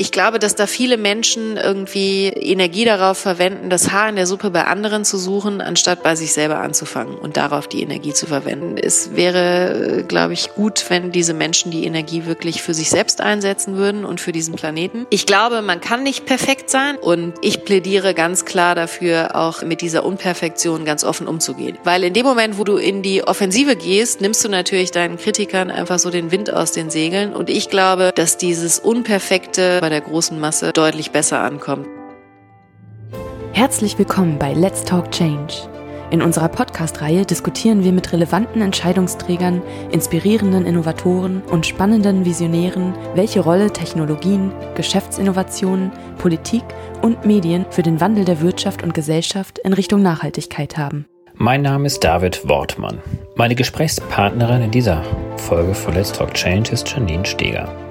Ich glaube, dass da viele Menschen irgendwie Energie darauf verwenden, das Haar in der Suppe bei anderen zu suchen, anstatt bei sich selber anzufangen und darauf die Energie zu verwenden. Es wäre, glaube ich, gut, wenn diese Menschen die Energie wirklich für sich selbst einsetzen würden und für diesen Planeten. Ich glaube, man kann nicht perfekt sein und ich plädiere ganz klar dafür, auch mit dieser Unperfektion ganz offen umzugehen. Weil in dem Moment, wo du in die Offensive gehst, nimmst du natürlich deinen Kritikern einfach so den Wind aus den Segeln und ich glaube, dass dieses Unperfekte bei der großen Masse deutlich besser ankommt. Herzlich willkommen bei Let's Talk Change. In unserer Podcast-Reihe diskutieren wir mit relevanten Entscheidungsträgern, inspirierenden Innovatoren und spannenden Visionären, welche Rolle Technologien, Geschäftsinnovationen, Politik und Medien für den Wandel der Wirtschaft und Gesellschaft in Richtung Nachhaltigkeit haben. Mein Name ist David Wortmann. Meine Gesprächspartnerin in dieser Folge von Let's Talk Change ist Janine Steger.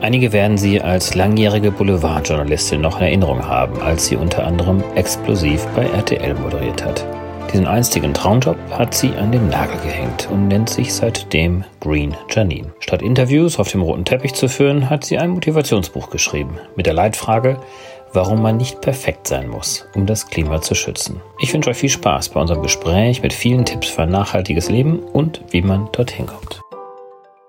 Einige werden sie als langjährige Boulevardjournalistin noch in Erinnerung haben, als sie unter anderem explosiv bei RTL moderiert hat. Diesen einstigen Traumjob hat sie an den Nagel gehängt und nennt sich seitdem Green Janine. Statt Interviews auf dem roten Teppich zu führen, hat sie ein Motivationsbuch geschrieben mit der Leitfrage, warum man nicht perfekt sein muss, um das Klima zu schützen. Ich wünsche euch viel Spaß bei unserem Gespräch mit vielen Tipps für ein nachhaltiges Leben und wie man dorthin kommt.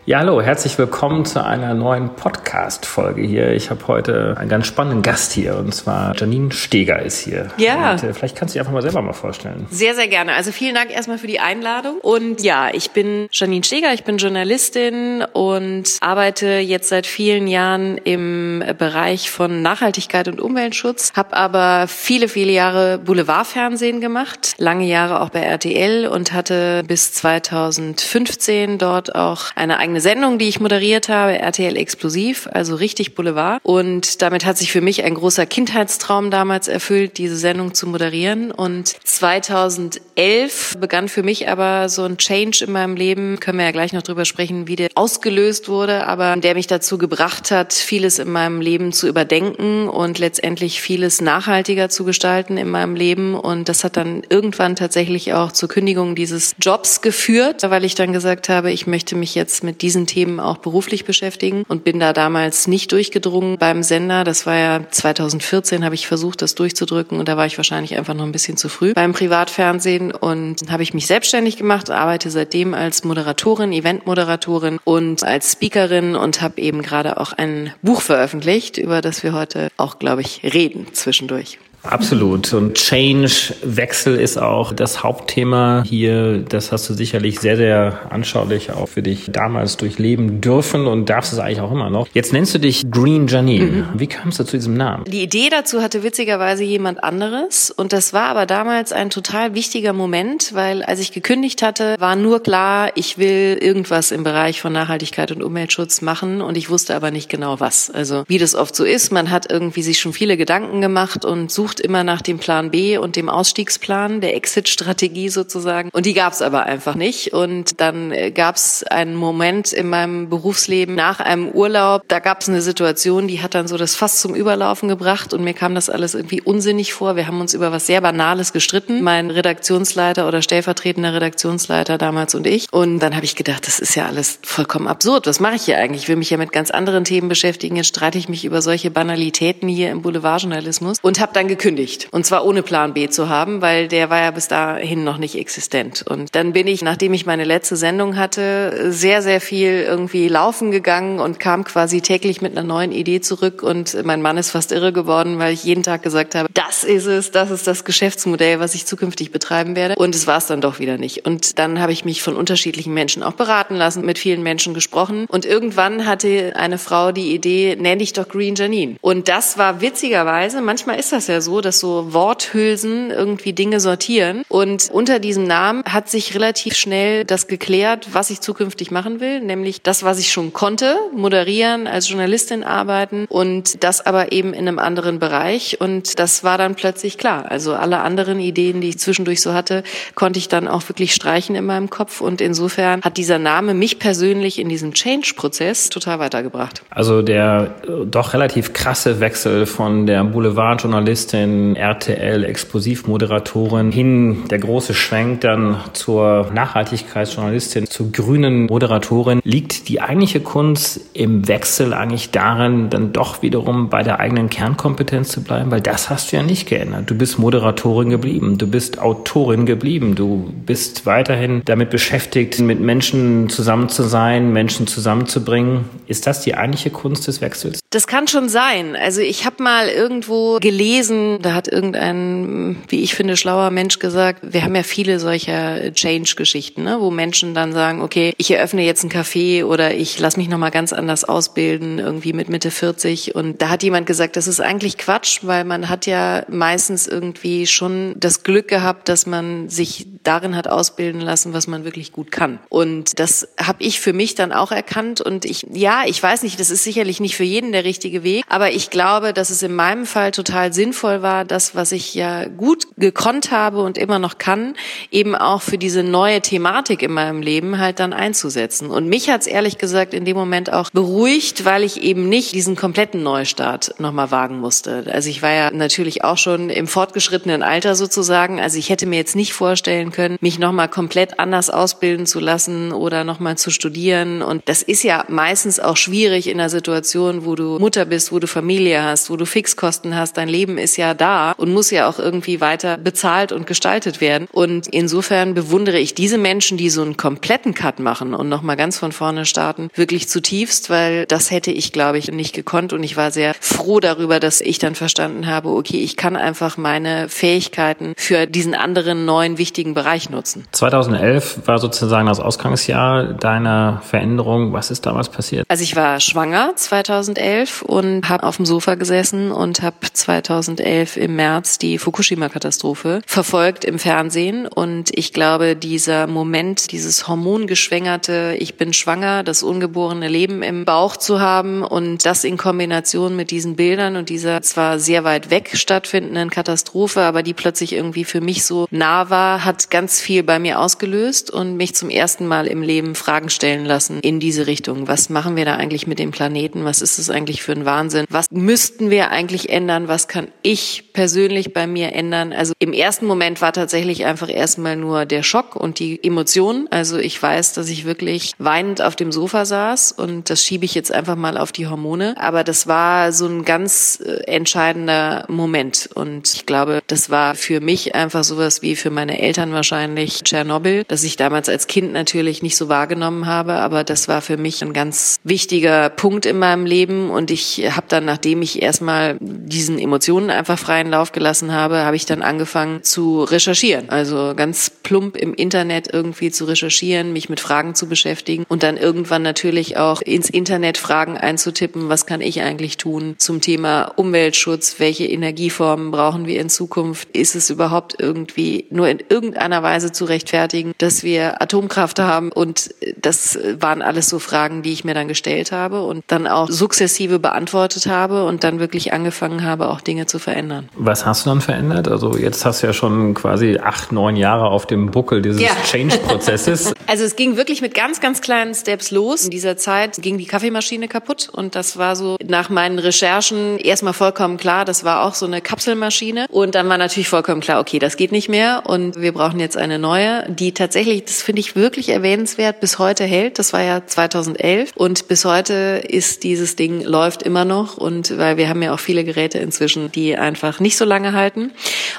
Ja, hallo, herzlich willkommen zu einer neuen Podcast-Folge hier. Ich habe heute einen ganz spannenden Gast hier und zwar Janine Steger ist hier. Ja. Und, äh, vielleicht kannst du dich einfach mal selber mal vorstellen. Sehr, sehr gerne. Also vielen Dank erstmal für die Einladung. Und ja, ich bin Janine Steger, ich bin Journalistin und arbeite jetzt seit vielen Jahren im Bereich von Nachhaltigkeit und Umweltschutz, habe aber viele, viele Jahre Boulevardfernsehen gemacht, lange Jahre auch bei RTL und hatte bis 2015 dort auch eine eigene eine Sendung, die ich moderiert habe, RTL Explosiv, also richtig Boulevard. Und damit hat sich für mich ein großer Kindheitstraum damals erfüllt, diese Sendung zu moderieren. Und 2011 begann für mich aber so ein Change in meinem Leben, können wir ja gleich noch drüber sprechen, wie der ausgelöst wurde, aber der mich dazu gebracht hat, vieles in meinem Leben zu überdenken und letztendlich vieles nachhaltiger zu gestalten in meinem Leben. Und das hat dann irgendwann tatsächlich auch zur Kündigung dieses Jobs geführt, weil ich dann gesagt habe, ich möchte mich jetzt mit diesen Themen auch beruflich beschäftigen und bin da damals nicht durchgedrungen beim Sender. Das war ja 2014, habe ich versucht, das durchzudrücken und da war ich wahrscheinlich einfach noch ein bisschen zu früh beim Privatfernsehen und habe ich mich selbstständig gemacht, arbeite seitdem als Moderatorin, Eventmoderatorin und als Speakerin und habe eben gerade auch ein Buch veröffentlicht, über das wir heute auch, glaube ich, reden zwischendurch. Absolut. Und Change, Wechsel ist auch das Hauptthema hier. Das hast du sicherlich sehr, sehr anschaulich auch für dich damals durchleben dürfen und darfst es eigentlich auch immer noch. Jetzt nennst du dich Green Janine. Mhm. Wie kamst du zu diesem Namen? Die Idee dazu hatte witzigerweise jemand anderes. Und das war aber damals ein total wichtiger Moment, weil als ich gekündigt hatte, war nur klar, ich will irgendwas im Bereich von Nachhaltigkeit und Umweltschutz machen. Und ich wusste aber nicht genau was. Also wie das oft so ist, man hat irgendwie sich schon viele Gedanken gemacht und sucht sucht immer nach dem Plan B und dem Ausstiegsplan, der Exit-Strategie sozusagen. Und die gab es aber einfach nicht. Und dann äh, gab es einen Moment in meinem Berufsleben nach einem Urlaub, da gab es eine Situation, die hat dann so das Fass zum Überlaufen gebracht und mir kam das alles irgendwie unsinnig vor. Wir haben uns über was sehr Banales gestritten, mein Redaktionsleiter oder stellvertretender Redaktionsleiter damals und ich. Und dann habe ich gedacht, das ist ja alles vollkommen absurd. Was mache ich hier eigentlich? Ich will mich ja mit ganz anderen Themen beschäftigen. Jetzt streite ich mich über solche Banalitäten hier im Boulevardjournalismus und habe dann gekündigt. Und zwar ohne Plan B zu haben, weil der war ja bis dahin noch nicht existent. Und dann bin ich, nachdem ich meine letzte Sendung hatte, sehr, sehr viel irgendwie laufen gegangen und kam quasi täglich mit einer neuen Idee zurück. Und mein Mann ist fast irre geworden, weil ich jeden Tag gesagt habe, das ist es, das ist das Geschäftsmodell, was ich zukünftig betreiben werde. Und es war es dann doch wieder nicht. Und dann habe ich mich von unterschiedlichen Menschen auch beraten lassen, mit vielen Menschen gesprochen. Und irgendwann hatte eine Frau die Idee, nenn dich doch Green Janine. Und das war witzigerweise, manchmal ist das ja so, so, dass so Worthülsen irgendwie Dinge sortieren. Und unter diesem Namen hat sich relativ schnell das geklärt, was ich zukünftig machen will, nämlich das, was ich schon konnte, moderieren, als Journalistin arbeiten und das aber eben in einem anderen Bereich. Und das war dann plötzlich klar. Also alle anderen Ideen, die ich zwischendurch so hatte, konnte ich dann auch wirklich streichen in meinem Kopf. Und insofern hat dieser Name mich persönlich in diesem Change-Prozess total weitergebracht. Also der doch relativ krasse Wechsel von der Boulevardjournalistin Journalistin, RTL, Explosivmoderatorin, hin der große Schwenk dann zur Nachhaltigkeitsjournalistin, zur grünen Moderatorin. Liegt die eigentliche Kunst im Wechsel eigentlich darin, dann doch wiederum bei der eigenen Kernkompetenz zu bleiben? Weil das hast du ja nicht geändert. Du bist Moderatorin geblieben, du bist Autorin geblieben, du bist weiterhin damit beschäftigt, mit Menschen zusammen zu sein, Menschen zusammenzubringen. Ist das die eigentliche Kunst des Wechsels? Das kann schon sein. Also ich habe mal irgendwo gelesen, da hat irgendein, wie ich finde, schlauer Mensch gesagt, wir haben ja viele solcher Change-Geschichten, ne, wo Menschen dann sagen, okay, ich eröffne jetzt ein Café oder ich lasse mich nochmal ganz anders ausbilden, irgendwie mit Mitte 40. Und da hat jemand gesagt, das ist eigentlich Quatsch, weil man hat ja meistens irgendwie schon das Glück gehabt, dass man sich darin hat ausbilden lassen, was man wirklich gut kann. Und das habe ich für mich dann auch erkannt. Und ich, ja, ich weiß nicht, das ist sicherlich nicht für jeden der richtige Weg. Aber ich glaube, dass es in meinem Fall total sinnvoll war, das, was ich ja gut gekonnt habe und immer noch kann, eben auch für diese neue Thematik in meinem Leben halt dann einzusetzen. Und mich hat's ehrlich gesagt in dem Moment auch beruhigt, weil ich eben nicht diesen kompletten Neustart nochmal wagen musste. Also ich war ja natürlich auch schon im fortgeschrittenen Alter sozusagen. Also ich hätte mir jetzt nicht vorstellen können, mich nochmal komplett anders ausbilden zu lassen oder nochmal zu studieren. Und das ist ja meistens auch schwierig in einer Situation, wo du Mutter bist, wo du Familie hast, wo du Fixkosten hast. Dein Leben ist ja da und muss ja auch irgendwie weiter bezahlt und gestaltet werden. Und insofern bewundere ich diese Menschen, die so einen kompletten Cut machen und nochmal ganz von vorne starten, wirklich zutiefst, weil das hätte ich, glaube ich, nicht gekonnt. Und ich war sehr froh darüber, dass ich dann verstanden habe, okay, ich kann einfach meine Fähigkeiten für diesen anderen neuen wichtigen Bereich nutzen. 2011 war sozusagen das Ausgangsjahr deiner Veränderung. Was ist damals passiert? Also ich war schwanger 2011 und habe auf dem Sofa gesessen und habe 2011 im März die Fukushima-Katastrophe verfolgt im Fernsehen. Und ich glaube, dieser Moment, dieses hormongeschwängerte, ich bin schwanger, das ungeborene Leben im Bauch zu haben und das in Kombination mit diesen Bildern und dieser zwar sehr weit weg stattfindenden Katastrophe, aber die plötzlich irgendwie für mich so nah war, hat ganz viel bei mir ausgelöst und mich zum ersten Mal im Leben Fragen stellen lassen in diese Richtung. Was machen wir da eigentlich mit dem Planeten? Was ist es eigentlich für ein Wahnsinn? Was müssten wir eigentlich ändern? Was kann ich persönlich bei mir ändern? Also im ersten Moment war tatsächlich einfach erstmal nur der Schock und die Emotionen. Also ich weiß, dass ich wirklich weinend auf dem Sofa saß und das schiebe ich jetzt einfach mal auf die Hormone. Aber das war so ein ganz äh, entscheidender Moment und ich glaube, das war für mich einfach sowas wie für meine Eltern wahrscheinlich Tschernobyl, dass ich damals als Kind natürlich nicht so wahrgenommen habe, aber das war für mich ein ganz wichtiger Punkt in meinem Leben und ich habe dann, nachdem ich erstmal diesen Emotionen einfach freien Lauf gelassen habe, habe ich dann angefangen zu recherchieren. Also ganz plump im Internet irgendwie zu recherchieren, mich mit Fragen zu beschäftigen und dann irgendwann natürlich auch ins Internet Fragen einzutippen, was kann ich eigentlich tun zum Thema Umweltschutz, welche Energieformen brauchen wir in Zukunft, ist es überhaupt irgendwie nur in irgendeiner Weise zu rechtfertigen, dass wir Atomkraft haben und das waren alles so Fragen, die ich mir dann gestellt habe und dann auch sukzessive beantwortet habe und dann wirklich angefangen habe, auch Dinge zu verändern. Was hast du dann verändert? Also jetzt hast du ja schon quasi acht, neun Jahre auf dem Buckel dieses ja. Change-Prozesses. Also es ging wirklich mit ganz, ganz kleinen Steps los. In dieser Zeit ging die Kaffeemaschine kaputt und das war so nach meinen Recherchen erstmal vollkommen klar, das war auch so eine Kapselmaschine und dann war natürlich vollkommen klar, okay, das geht nicht mehr und wir brauchen jetzt eine neue, die tatsächlich, das finde ich wirklich erwähnenswert, bis heute hält. Das war ja 2011 und bis heute ist dieses Ding läuft immer noch und weil wir haben ja auch viele Geräte inzwischen, die einfach nicht so lange halten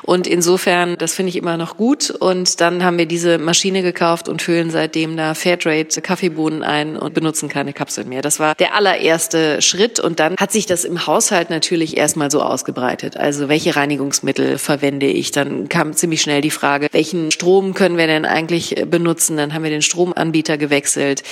und insofern, das finde ich immer noch gut und dann haben wir diese Maschine gekauft und füllen seitdem da Fairtrade Kaffeebohnen ein und benutzen keine Kapseln mehr. Das war der allererste Schritt und dann hat sich das im Haushalt natürlich erstmal so ausgebreitet. Also welche Reinigungsmittel verwende ich? Dann kam ziemlich schnell die Frage, welchen Strom können wir denn eigentlich benutzen? Dann haben wir den Stromanbieter gewechselt.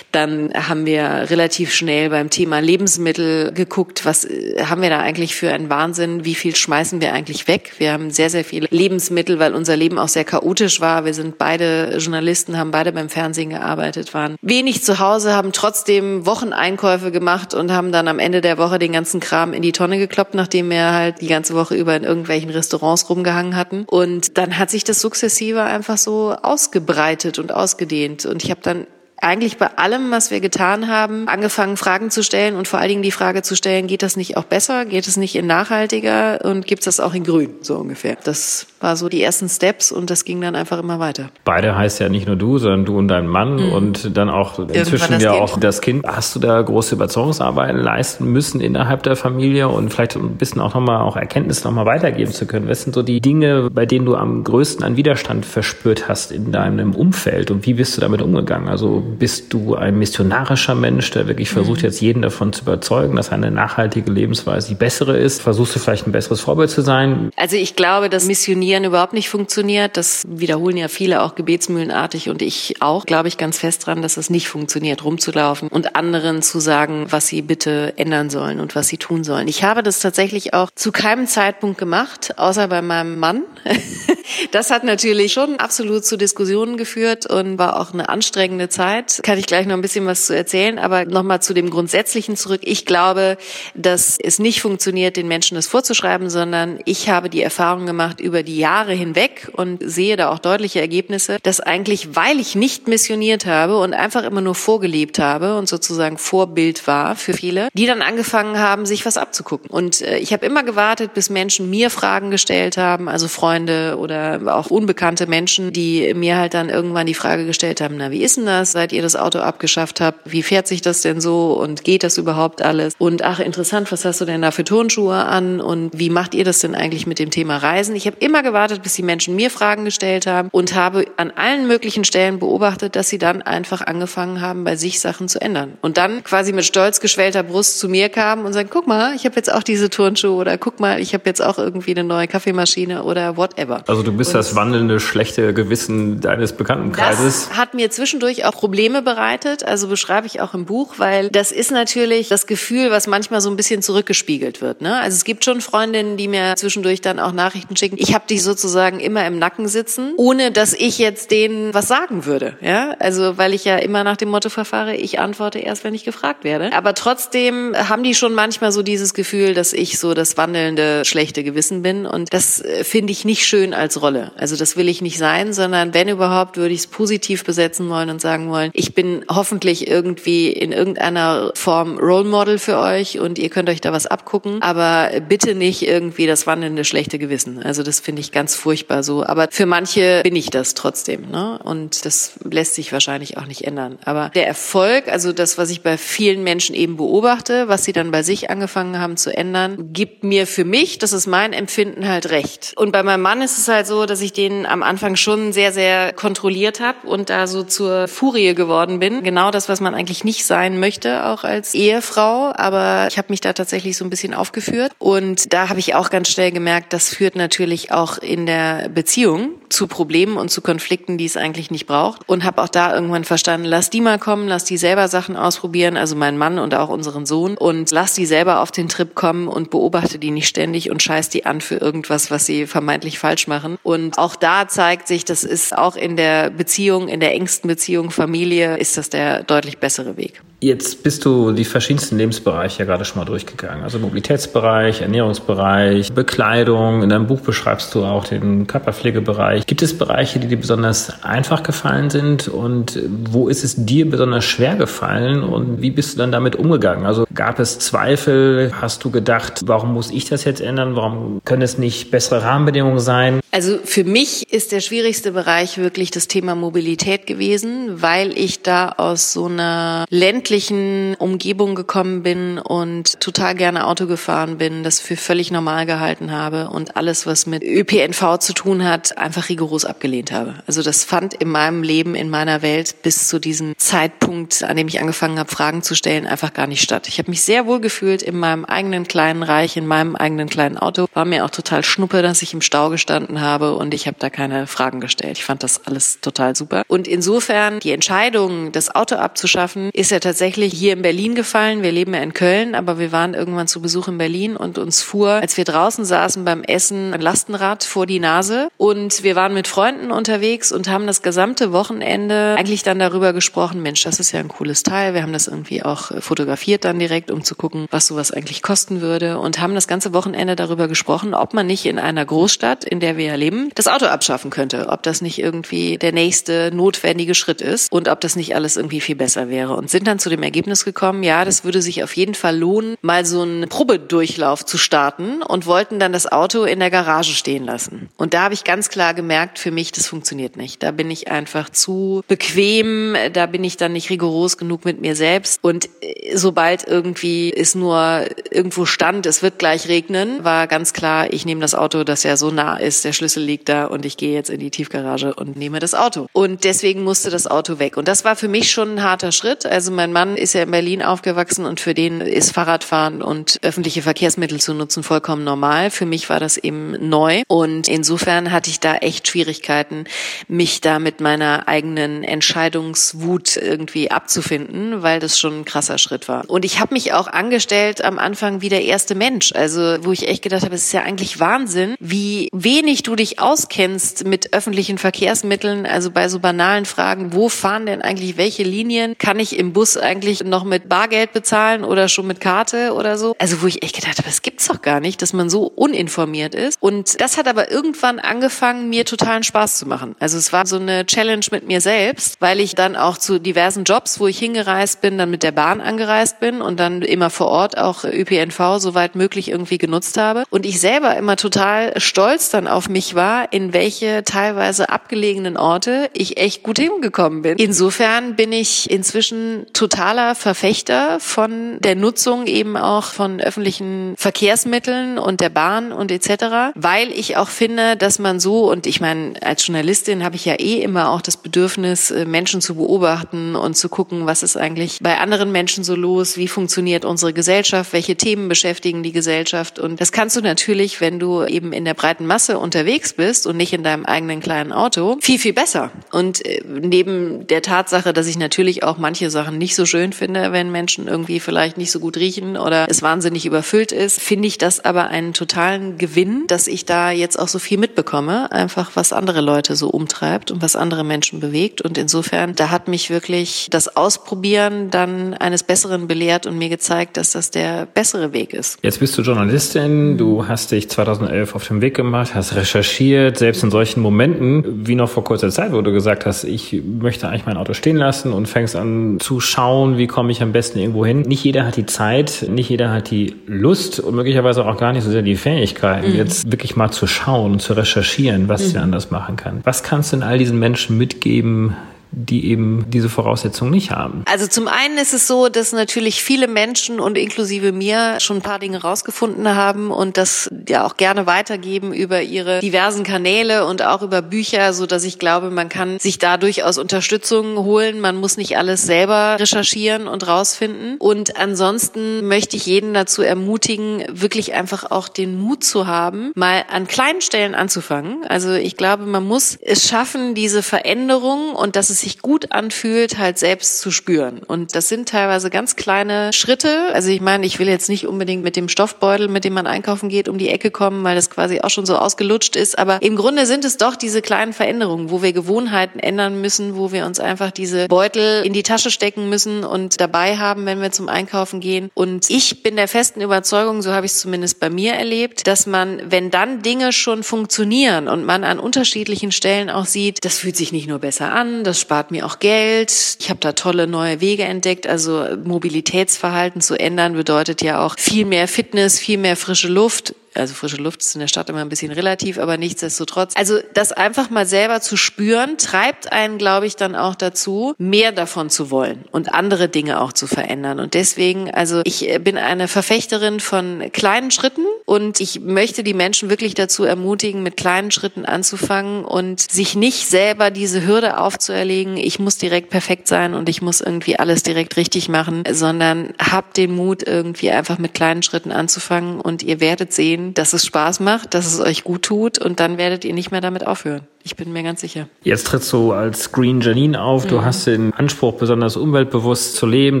Dann haben wir relativ schnell beim Thema Lebensmittel geguckt, was haben wir da eigentlich für einen Wahnsinn? Wie viel schmeißen wir eigentlich weg? Wir haben sehr, sehr viele Lebensmittel, weil unser Leben auch sehr chaotisch war. Wir sind beide Journalisten, haben beide beim Fernsehen gearbeitet, waren wenig zu Hause, haben trotzdem Wocheneinkäufe gemacht und haben dann am Ende der Woche den ganzen Kram in die Tonne gekloppt, nachdem wir halt die ganze Woche über in irgendwelchen Restaurants rumgehangen hatten. Und dann hat sich das sukzessive einfach so ausgebreitet und ausgedehnt. Und ich habe dann eigentlich bei allem, was wir getan haben, angefangen, Fragen zu stellen und vor allen Dingen die Frage zu stellen, geht das nicht auch besser? Geht es nicht in nachhaltiger? Und gibt es das auch in grün, so ungefähr? Das war so die ersten Steps und das ging dann einfach immer weiter. Beide heißt ja nicht nur du, sondern du und dein Mann mhm. und dann auch inzwischen ja kind. auch das Kind. Hast du da große Überzeugungsarbeiten leisten müssen innerhalb der Familie und vielleicht ein bisschen auch nochmal auch Erkenntnis nochmal weitergeben zu können? Was sind so die Dinge, bei denen du am größten an Widerstand verspürt hast in deinem Umfeld und wie bist du damit umgegangen? Also bist du ein missionarischer Mensch, der wirklich versucht, mhm. jetzt jeden davon zu überzeugen, dass eine nachhaltige Lebensweise die bessere ist? Versuchst du vielleicht ein besseres Vorbild zu sein? Also ich glaube, dass Missionieren überhaupt nicht funktioniert. Das wiederholen ja viele auch gebetsmühlenartig und ich auch, glaube ich, ganz fest dran, dass es nicht funktioniert, rumzulaufen und anderen zu sagen, was sie bitte ändern sollen und was sie tun sollen. Ich habe das tatsächlich auch zu keinem Zeitpunkt gemacht, außer bei meinem Mann. Das hat natürlich schon absolut zu Diskussionen geführt und war auch eine anstrengende Zeit. Kann ich gleich noch ein bisschen was zu erzählen, aber nochmal zu dem Grundsätzlichen zurück. Ich glaube, dass es nicht funktioniert, den Menschen das vorzuschreiben, sondern ich habe die Erfahrung gemacht über die Jahre hinweg und sehe da auch deutliche Ergebnisse, dass eigentlich, weil ich nicht missioniert habe und einfach immer nur vorgelebt habe und sozusagen Vorbild war für viele, die dann angefangen haben, sich was abzugucken. Und äh, ich habe immer gewartet, bis Menschen mir Fragen gestellt haben, also Freunde oder oder auch unbekannte Menschen, die mir halt dann irgendwann die Frage gestellt haben, na, wie ist denn das, seit ihr das Auto abgeschafft habt? Wie fährt sich das denn so und geht das überhaupt alles? Und ach, interessant, was hast du denn da für Turnschuhe an und wie macht ihr das denn eigentlich mit dem Thema Reisen? Ich habe immer gewartet, bis die Menschen mir Fragen gestellt haben und habe an allen möglichen Stellen beobachtet, dass sie dann einfach angefangen haben, bei sich Sachen zu ändern. Und dann quasi mit stolz geschwellter Brust zu mir kamen und sagen, guck mal, ich habe jetzt auch diese Turnschuhe oder guck mal, ich habe jetzt auch irgendwie eine neue Kaffeemaschine oder whatever. Also du bist und das wandelnde schlechte Gewissen deines Bekanntenkreises. Das hat mir zwischendurch auch Probleme bereitet, also beschreibe ich auch im Buch, weil das ist natürlich das Gefühl, was manchmal so ein bisschen zurückgespiegelt wird. Ne? Also es gibt schon Freundinnen, die mir zwischendurch dann auch Nachrichten schicken. Ich habe dich sozusagen immer im Nacken sitzen, ohne dass ich jetzt denen was sagen würde. Ja, also weil ich ja immer nach dem Motto verfahre, ich antworte erst, wenn ich gefragt werde. Aber trotzdem haben die schon manchmal so dieses Gefühl, dass ich so das wandelnde schlechte Gewissen bin und das äh, finde ich nicht schön als Rolle. Also das will ich nicht sein, sondern wenn überhaupt, würde ich es positiv besetzen wollen und sagen wollen, ich bin hoffentlich irgendwie in irgendeiner Form Role Model für euch und ihr könnt euch da was abgucken, aber bitte nicht irgendwie das wandelnde schlechte Gewissen. Also das finde ich ganz furchtbar so. Aber für manche bin ich das trotzdem. Ne? Und das lässt sich wahrscheinlich auch nicht ändern. Aber der Erfolg, also das, was ich bei vielen Menschen eben beobachte, was sie dann bei sich angefangen haben zu ändern, gibt mir für mich, das ist mein Empfinden halt recht. Und bei meinem Mann ist es halt so, dass ich den am Anfang schon sehr, sehr kontrolliert habe und da so zur Furie geworden bin. Genau das, was man eigentlich nicht sein möchte, auch als Ehefrau. Aber ich habe mich da tatsächlich so ein bisschen aufgeführt. Und da habe ich auch ganz schnell gemerkt, das führt natürlich auch in der Beziehung zu Problemen und zu Konflikten, die es eigentlich nicht braucht. Und habe auch da irgendwann verstanden, lass die mal kommen, lass die selber Sachen ausprobieren, also mein Mann und auch unseren Sohn. Und lass die selber auf den Trip kommen und beobachte die nicht ständig und scheiß die an für irgendwas, was sie vermeintlich falsch machen. Und auch da zeigt sich, das ist auch in der Beziehung, in der engsten Beziehung Familie, ist das der deutlich bessere Weg. Jetzt bist du die verschiedensten Lebensbereiche ja gerade schon mal durchgegangen. Also Mobilitätsbereich, Ernährungsbereich, Bekleidung. In deinem Buch beschreibst du auch den Körperpflegebereich. Gibt es Bereiche, die dir besonders einfach gefallen sind? Und wo ist es dir besonders schwer gefallen? Und wie bist du dann damit umgegangen? Also gab es Zweifel? Hast du gedacht, warum muss ich das jetzt ändern? Warum können es nicht bessere Rahmenbedingungen sein? Also für mich ist der schwierigste Bereich wirklich das Thema Mobilität gewesen, weil ich da aus so einer ländlichen Umgebung gekommen bin und total gerne Auto gefahren bin, das für völlig normal gehalten habe und alles, was mit ÖPNV zu tun hat, einfach rigoros abgelehnt habe. Also das fand in meinem Leben, in meiner Welt bis zu diesem Zeitpunkt, an dem ich angefangen habe, Fragen zu stellen, einfach gar nicht statt. Ich habe mich sehr wohl gefühlt in meinem eigenen kleinen Reich, in meinem eigenen kleinen Auto. War mir auch total schnuppe, dass ich im Stau gestanden habe habe und ich habe da keine Fragen gestellt. Ich fand das alles total super. Und insofern, die Entscheidung, das Auto abzuschaffen, ist ja tatsächlich hier in Berlin gefallen. Wir leben ja in Köln, aber wir waren irgendwann zu Besuch in Berlin und uns fuhr, als wir draußen saßen beim Essen, ein Lastenrad vor die Nase. Und wir waren mit Freunden unterwegs und haben das gesamte Wochenende eigentlich dann darüber gesprochen, Mensch, das ist ja ein cooles Teil. Wir haben das irgendwie auch fotografiert dann direkt, um zu gucken, was sowas eigentlich kosten würde. Und haben das ganze Wochenende darüber gesprochen, ob man nicht in einer Großstadt, in der wir erleben, das Auto abschaffen könnte. Ob das nicht irgendwie der nächste notwendige Schritt ist und ob das nicht alles irgendwie viel besser wäre. Und sind dann zu dem Ergebnis gekommen, ja, das würde sich auf jeden Fall lohnen, mal so einen Probedurchlauf zu starten und wollten dann das Auto in der Garage stehen lassen. Und da habe ich ganz klar gemerkt, für mich, das funktioniert nicht. Da bin ich einfach zu bequem, da bin ich dann nicht rigoros genug mit mir selbst. Und äh, sobald irgendwie ist nur irgendwo stand, es wird gleich regnen, war ganz klar, ich nehme das Auto, das ja so nah ist, der Schlüssel liegt da und ich gehe jetzt in die Tiefgarage und nehme das Auto. Und deswegen musste das Auto weg. Und das war für mich schon ein harter Schritt. Also mein Mann ist ja in Berlin aufgewachsen und für den ist Fahrradfahren und öffentliche Verkehrsmittel zu nutzen vollkommen normal. Für mich war das eben neu. Und insofern hatte ich da echt Schwierigkeiten, mich da mit meiner eigenen Entscheidungswut irgendwie abzufinden, weil das schon ein krasser Schritt war. Und ich habe mich auch angestellt am Anfang wie der erste Mensch. Also wo ich echt gedacht habe, es ist ja eigentlich Wahnsinn, wie wenig du dich auskennst mit öffentlichen Verkehrsmitteln. Also bei so banalen Fragen, wo fahren denn eigentlich welche Linien? Kann ich im Bus eigentlich noch mit Bargeld bezahlen oder schon mit Karte oder so? Also wo ich echt gedacht habe, das gibt's doch gar nicht, dass man so uninformiert ist. Und das hat aber irgendwann angefangen, mir totalen Spaß zu machen. Also es war so eine Challenge mit mir selbst, weil ich dann auch zu diversen Jobs, wo ich hingereist bin, dann mit der Bahn angereist bin und dann immer vor Ort auch ÖPNV soweit möglich irgendwie genutzt habe. Und ich selber immer total stolz dann auf mich war, in welche teilweise abgelegenen Orte ich echt gut hingekommen bin. Insofern bin ich inzwischen totaler Verfechter von der Nutzung eben auch von öffentlichen Verkehrsmitteln und der Bahn und etc., weil ich auch finde, dass man so, und ich meine, als Journalistin habe ich ja eh immer auch das Bedürfnis, äh, Menschen zu beobachten und zu gucken, was ist eigentlich bei anderen Menschen so los, wie funktioniert unsere Gesellschaft, welche Themen beschäftigen die Gesellschaft. Und das kannst du natürlich, wenn du eben in der breiten Masse unterwegs bist und nicht in deinem eigenen kleinen Auto, viel, viel besser. Und äh, neben der Tatsache, dass ich natürlich auch manche Sachen nicht so schön finde, wenn Menschen irgendwie vielleicht nicht so gut riechen oder es wahnsinnig überfüllt ist, finde ich das aber einen totalen Gewinn, dass ich da jetzt auch so viel mitbekomme, einfach was andere Leute so umtreibt und was andere Menschen bewegt. Und insofern, da hat mich wirklich das Ausprobieren dann eines Besseren belehrt und mir gezeigt, dass das der bessere Weg ist. Jetzt bist du Journalistin, du hast dich 2011 auf den Weg gemacht, hast recherchiert, selbst in solchen Momenten, wie noch vor kurzer Zeit, wo du gesagt hast, ich möchte eigentlich mein Auto stehen lassen und fängst an zu schauen, wie komme ich am besten irgendwo hin. Nicht jeder hat die Zeit, nicht jeder hat die Lust und möglicherweise auch gar nicht so sehr die Fähigkeit, mhm. jetzt wirklich mal zu schauen und zu recherchieren, was mhm. sie anders machen kann. Was kannst du denn all diesen Menschen mitgeben, die eben diese Voraussetzungen nicht haben. Also zum einen ist es so, dass natürlich viele Menschen und inklusive mir schon ein paar Dinge rausgefunden haben und das ja auch gerne weitergeben über ihre diversen Kanäle und auch über Bücher, so dass ich glaube, man kann sich da durchaus Unterstützung holen. Man muss nicht alles selber recherchieren und rausfinden. Und ansonsten möchte ich jeden dazu ermutigen, wirklich einfach auch den Mut zu haben, mal an kleinen Stellen anzufangen. Also ich glaube, man muss es schaffen, diese Veränderung und dass es sich gut anfühlt, halt selbst zu spüren. Und das sind teilweise ganz kleine Schritte. Also ich meine, ich will jetzt nicht unbedingt mit dem Stoffbeutel, mit dem man einkaufen geht, um die Ecke kommen, weil das quasi auch schon so ausgelutscht ist. Aber im Grunde sind es doch diese kleinen Veränderungen, wo wir Gewohnheiten ändern müssen, wo wir uns einfach diese Beutel in die Tasche stecken müssen und dabei haben, wenn wir zum Einkaufen gehen. Und ich bin der festen Überzeugung, so habe ich es zumindest bei mir erlebt, dass man, wenn dann Dinge schon funktionieren und man an unterschiedlichen Stellen auch sieht, das fühlt sich nicht nur besser an, das spart mir auch Geld. Ich habe da tolle neue Wege entdeckt. Also Mobilitätsverhalten zu ändern bedeutet ja auch viel mehr Fitness, viel mehr frische Luft also frische Luft ist in der Stadt immer ein bisschen relativ, aber nichtsdestotrotz. Also das einfach mal selber zu spüren, treibt einen, glaube ich, dann auch dazu, mehr davon zu wollen und andere Dinge auch zu verändern. Und deswegen, also ich äh, bin eine Verfechterin von kleinen Schritten und ich möchte die Menschen wirklich dazu ermutigen, mit kleinen Schritten anzufangen und sich nicht selber diese Hürde aufzuerlegen, ich muss direkt perfekt sein und ich muss irgendwie alles direkt richtig machen, sondern habt den Mut, irgendwie einfach mit kleinen Schritten anzufangen und ihr werdet sehen, dass es Spaß macht, dass es euch gut tut und dann werdet ihr nicht mehr damit aufhören. Ich bin mir ganz sicher. Jetzt trittst du als Green Janine auf. Du mhm. hast den Anspruch, besonders umweltbewusst zu leben.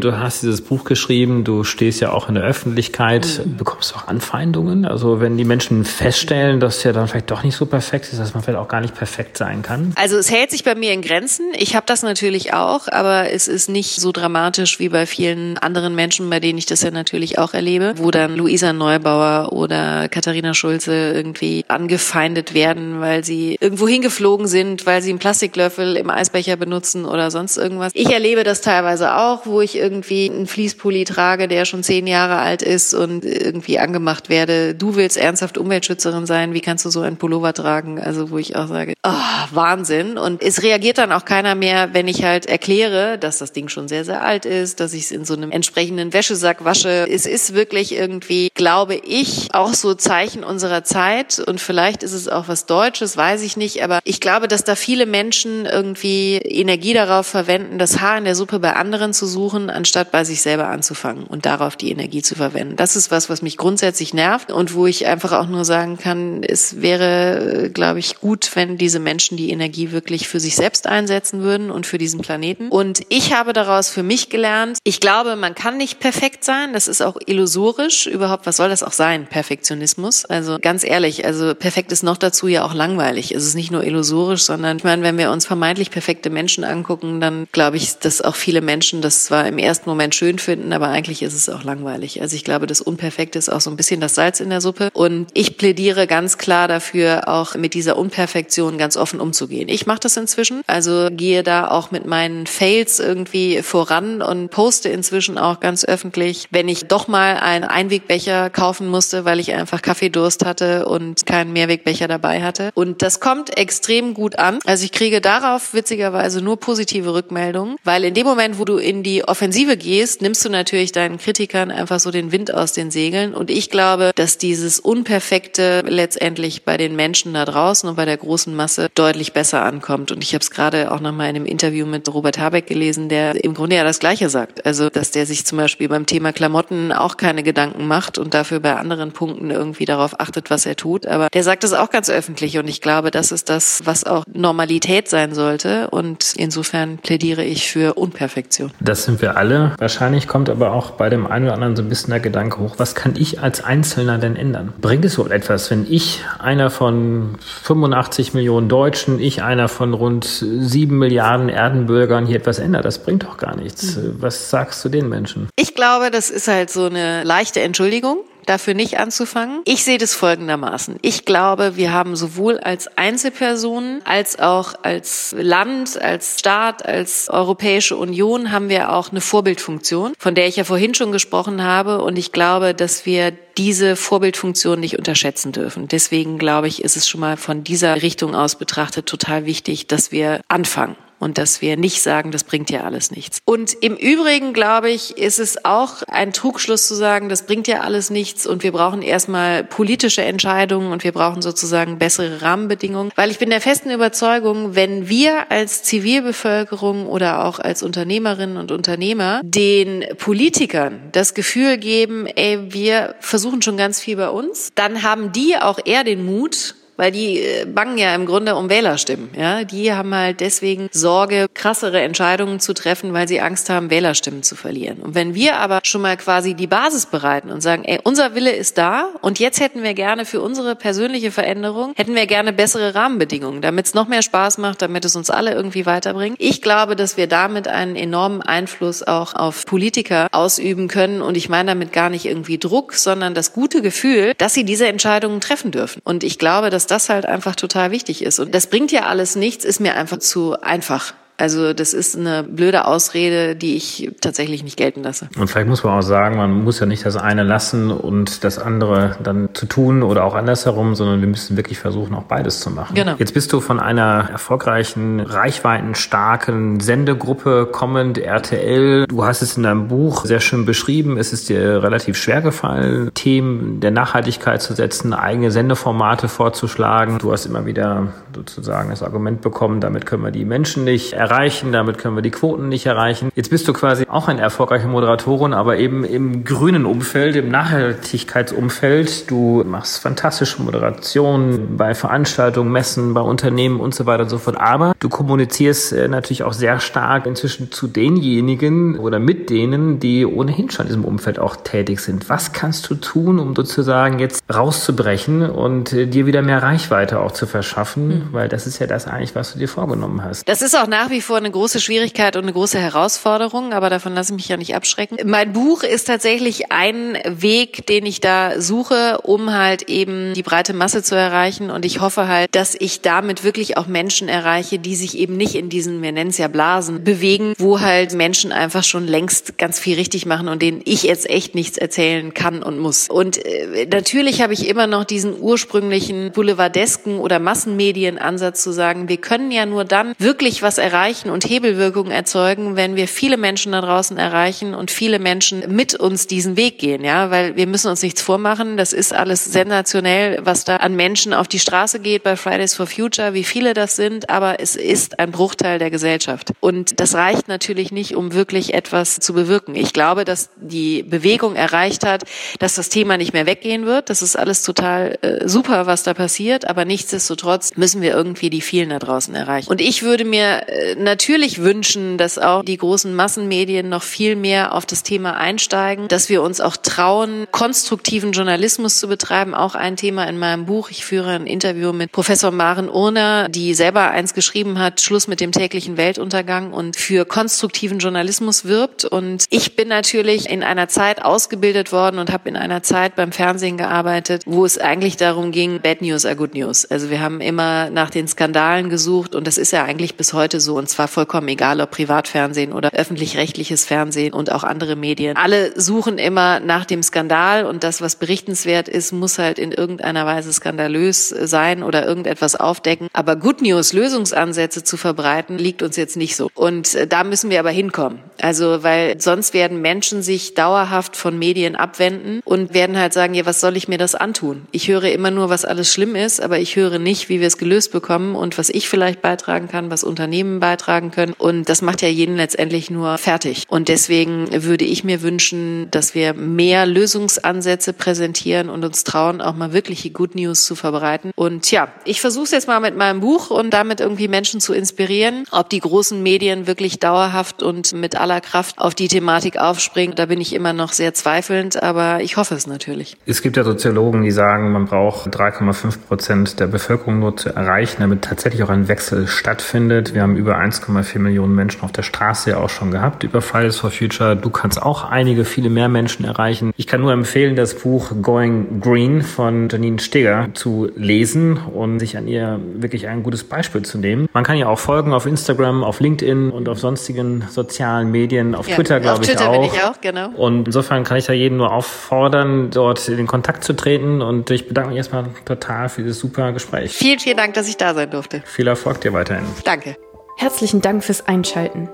Du hast dieses Buch geschrieben. Du stehst ja auch in der Öffentlichkeit. Mhm. Bekommst du auch Anfeindungen? Also wenn die Menschen feststellen, dass ja dann vielleicht doch nicht so perfekt ist, dass man vielleicht auch gar nicht perfekt sein kann? Also es hält sich bei mir in Grenzen. Ich habe das natürlich auch, aber es ist nicht so dramatisch wie bei vielen anderen Menschen, bei denen ich das ja natürlich auch erlebe, wo dann Luisa Neubauer oder Katharina Schulze irgendwie angefeindet werden, weil sie irgendwo hingeflogen sind, weil sie einen Plastiklöffel im Eisbecher benutzen oder sonst irgendwas. Ich erlebe das teilweise auch, wo ich irgendwie einen Fließpulli trage, der schon zehn Jahre alt ist und irgendwie angemacht werde. Du willst ernsthaft Umweltschützerin sein, wie kannst du so einen Pullover tragen? Also wo ich auch sage, oh, Wahnsinn. Und es reagiert dann auch keiner mehr, wenn ich halt erkläre, dass das Ding schon sehr, sehr alt ist, dass ich es in so einem entsprechenden Wäschesack wasche. Es ist wirklich irgendwie, glaube ich, auch so Zeichen unserer Zeit und vielleicht ist es auch was Deutsches, weiß ich nicht, aber ich glaube, dass da viele Menschen irgendwie Energie darauf verwenden, das Haar in der Suppe bei anderen zu suchen, anstatt bei sich selber anzufangen und darauf die Energie zu verwenden. Das ist was, was mich grundsätzlich nervt und wo ich einfach auch nur sagen kann, es wäre, glaube ich, gut, wenn diese Menschen die Energie wirklich für sich selbst einsetzen würden und für diesen Planeten. Und ich habe daraus für mich gelernt, ich glaube, man kann nicht perfekt sein. Das ist auch illusorisch. Überhaupt, was soll das auch sein? Perfektionismus. Also ganz ehrlich, also perfekt ist noch dazu ja auch langweilig. Es ist nicht nur illusorisch, sondern ich meine, wenn wir uns vermeintlich perfekte Menschen angucken, dann glaube ich, dass auch viele Menschen das zwar im ersten Moment schön finden, aber eigentlich ist es auch langweilig. Also ich glaube, das Unperfekte ist auch so ein bisschen das Salz in der Suppe. Und ich plädiere ganz klar dafür, auch mit dieser Unperfektion ganz offen umzugehen. Ich mache das inzwischen, also gehe da auch mit meinen Fails irgendwie voran und poste inzwischen auch ganz öffentlich, wenn ich doch mal einen Einwegbecher kaufen musste, weil ich einfach Kaffeedurst hatte und keinen Mehrwegbecher dabei hatte. Und das kommt extrem gut an. Also ich kriege darauf witzigerweise nur positive Rückmeldungen, weil in dem Moment, wo du in die Offensive gehst, nimmst du natürlich deinen Kritikern einfach so den Wind aus den Segeln. Und ich glaube, dass dieses Unperfekte letztendlich bei den Menschen da draußen und bei der großen Masse deutlich besser ankommt. Und ich habe es gerade auch nochmal in einem Interview mit Robert Habeck gelesen, der im Grunde ja das Gleiche sagt. Also, dass der sich zum Beispiel beim Thema Klamotten auch keine Gedanken macht und dafür bei anderen Punkten irgendwie darauf achtet, was er tut. Aber der sagt es auch ganz öffentlich und ich glaube, das ist das, was auch Normalität sein sollte. Und insofern plädiere ich für Unperfektion. Das sind wir alle. Wahrscheinlich kommt aber auch bei dem einen oder anderen so ein bisschen der Gedanke hoch, was kann ich als Einzelner denn ändern? Bringt es wohl etwas, wenn ich einer von 85 Millionen Deutschen, ich einer von rund sieben Milliarden Erdenbürgern hier etwas ändert? Das bringt doch gar nichts. Mhm. Was sagst du den Menschen? Ich glaube, das ist halt so eine leichte Entschuldigung dafür nicht anzufangen. Ich sehe das folgendermaßen. Ich glaube, wir haben sowohl als Einzelpersonen als auch als Land, als Staat, als Europäische Union haben wir auch eine Vorbildfunktion, von der ich ja vorhin schon gesprochen habe. Und ich glaube, dass wir diese Vorbildfunktion nicht unterschätzen dürfen. Deswegen glaube ich, ist es schon mal von dieser Richtung aus betrachtet total wichtig, dass wir anfangen und dass wir nicht sagen, das bringt ja alles nichts. Und im Übrigen, glaube ich, ist es auch ein Trugschluss zu sagen, das bringt ja alles nichts und wir brauchen erstmal politische Entscheidungen und wir brauchen sozusagen bessere Rahmenbedingungen, weil ich bin der festen Überzeugung, wenn wir als Zivilbevölkerung oder auch als Unternehmerinnen und Unternehmer den Politikern das Gefühl geben, ey, wir versuchen schon ganz viel bei uns, dann haben die auch eher den Mut, weil die äh, bangen ja im Grunde um Wählerstimmen. Ja, die haben halt deswegen Sorge, krassere Entscheidungen zu treffen, weil sie Angst haben, Wählerstimmen zu verlieren. Und wenn wir aber schon mal quasi die Basis bereiten und sagen, ey, unser Wille ist da und jetzt hätten wir gerne für unsere persönliche Veränderung hätten wir gerne bessere Rahmenbedingungen, damit es noch mehr Spaß macht, damit es uns alle irgendwie weiterbringt. Ich glaube, dass wir damit einen enormen Einfluss auch auf Politiker ausüben können und ich meine damit gar nicht irgendwie Druck, sondern das gute Gefühl, dass sie diese Entscheidungen treffen dürfen. Und ich glaube, dass das halt einfach total wichtig ist. Und das bringt ja alles nichts, ist mir einfach zu einfach. Also das ist eine blöde Ausrede, die ich tatsächlich nicht gelten lasse. Und vielleicht muss man auch sagen, man muss ja nicht das eine lassen und das andere dann zu tun oder auch andersherum, sondern wir müssen wirklich versuchen, auch beides zu machen. Genau. Jetzt bist du von einer erfolgreichen, reichweitenstarken Sendegruppe kommend, RTL. Du hast es in deinem Buch sehr schön beschrieben. Es ist dir relativ schwer gefallen, Themen der Nachhaltigkeit zu setzen, eigene Sendeformate vorzuschlagen. Du hast immer wieder sozusagen das Argument bekommen, damit können wir die Menschen nicht erreichen, damit können wir die Quoten nicht erreichen. Jetzt bist du quasi auch eine erfolgreiche Moderatorin, aber eben im grünen Umfeld, im Nachhaltigkeitsumfeld. Du machst fantastische Moderationen bei Veranstaltungen, Messen, bei Unternehmen und so weiter und so fort. Aber du kommunizierst äh, natürlich auch sehr stark inzwischen zu denjenigen oder mit denen, die ohnehin schon in diesem Umfeld auch tätig sind. Was kannst du tun, um sozusagen jetzt rauszubrechen und äh, dir wieder mehr Reichweite auch zu verschaffen? Mhm. Weil das ist ja das eigentlich, was du dir vorgenommen hast. Das ist auch nach wie wie vor eine große Schwierigkeit und eine große Herausforderung, aber davon lasse ich mich ja nicht abschrecken. Mein Buch ist tatsächlich ein Weg, den ich da suche, um halt eben die breite Masse zu erreichen. Und ich hoffe halt, dass ich damit wirklich auch Menschen erreiche, die sich eben nicht in diesen, wir nennen es ja Blasen, bewegen, wo halt Menschen einfach schon längst ganz viel richtig machen und denen ich jetzt echt nichts erzählen kann und muss. Und äh, natürlich habe ich immer noch diesen ursprünglichen boulevardesken oder Massenmedienansatz zu sagen, wir können ja nur dann wirklich was erreichen und Hebelwirkungen erzeugen, wenn wir viele Menschen da draußen erreichen und viele Menschen mit uns diesen Weg gehen, ja, weil wir müssen uns nichts vormachen. Das ist alles sensationell, was da an Menschen auf die Straße geht bei Fridays for Future, wie viele das sind, aber es ist ein Bruchteil der Gesellschaft. Und das reicht natürlich nicht, um wirklich etwas zu bewirken. Ich glaube, dass die Bewegung erreicht hat, dass das Thema nicht mehr weggehen wird. Das ist alles total äh, super, was da passiert, aber nichtsdestotrotz müssen wir irgendwie die vielen da draußen erreichen. Und ich würde mir äh, natürlich wünschen, dass auch die großen Massenmedien noch viel mehr auf das Thema einsteigen, dass wir uns auch trauen, konstruktiven Journalismus zu betreiben. Auch ein Thema in meinem Buch. Ich führe ein Interview mit Professor Maren Urner, die selber eins geschrieben hat, Schluss mit dem täglichen Weltuntergang und für konstruktiven Journalismus wirbt. Und ich bin natürlich in einer Zeit ausgebildet worden und habe in einer Zeit beim Fernsehen gearbeitet, wo es eigentlich darum ging, Bad News are Good News. Also wir haben immer nach den Skandalen gesucht und das ist ja eigentlich bis heute so und zwar vollkommen egal, ob Privatfernsehen oder öffentlich-rechtliches Fernsehen und auch andere Medien. Alle suchen immer nach dem Skandal und das, was berichtenswert ist, muss halt in irgendeiner Weise skandalös sein oder irgendetwas aufdecken. Aber Good News, Lösungsansätze zu verbreiten, liegt uns jetzt nicht so. Und äh, da müssen wir aber hinkommen. Also, weil sonst werden Menschen sich dauerhaft von Medien abwenden und werden halt sagen, ja, was soll ich mir das antun? Ich höre immer nur, was alles schlimm ist, aber ich höre nicht, wie wir es gelöst bekommen und was ich vielleicht beitragen kann, was Unternehmen beitragen können. Und das macht ja jeden letztendlich nur fertig. Und deswegen würde ich mir wünschen, dass wir mehr Lösungsansätze präsentieren und uns trauen, auch mal wirkliche Good News zu verbreiten. Und ja, ich versuche es jetzt mal mit meinem Buch und damit irgendwie Menschen zu inspirieren. Ob die großen Medien wirklich dauerhaft und mit aller Kraft auf die Thematik aufspringen, da bin ich immer noch sehr zweifelnd, aber ich hoffe es natürlich. Es gibt ja Soziologen, die sagen, man braucht 3,5 Prozent der Bevölkerung nur zu erreichen, damit tatsächlich auch ein Wechsel stattfindet. Wir haben über 1,4 Millionen Menschen auf der Straße ja auch schon gehabt über Fridays for Future. Du kannst auch einige, viele mehr Menschen erreichen. Ich kann nur empfehlen, das Buch Going Green von Janine Steger zu lesen und sich an ihr wirklich ein gutes Beispiel zu nehmen. Man kann ja auch folgen auf Instagram, auf LinkedIn und auf sonstigen sozialen Medien, auf ja, Twitter glaube ich auch. Bin ich auch, genau. Und insofern kann ich da jeden nur auffordern, dort in den Kontakt zu treten und ich bedanke mich erstmal total für dieses super Gespräch. Vielen, vielen Dank, dass ich da sein durfte. Viel Erfolg dir weiterhin. Danke. Herzlichen Dank fürs Einschalten.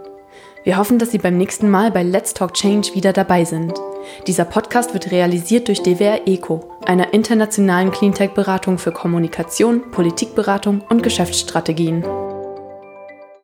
Wir hoffen, dass Sie beim nächsten Mal bei Let's Talk Change wieder dabei sind. Dieser Podcast wird realisiert durch DWR ECO, einer internationalen Cleantech-Beratung für Kommunikation, Politikberatung und Geschäftsstrategien.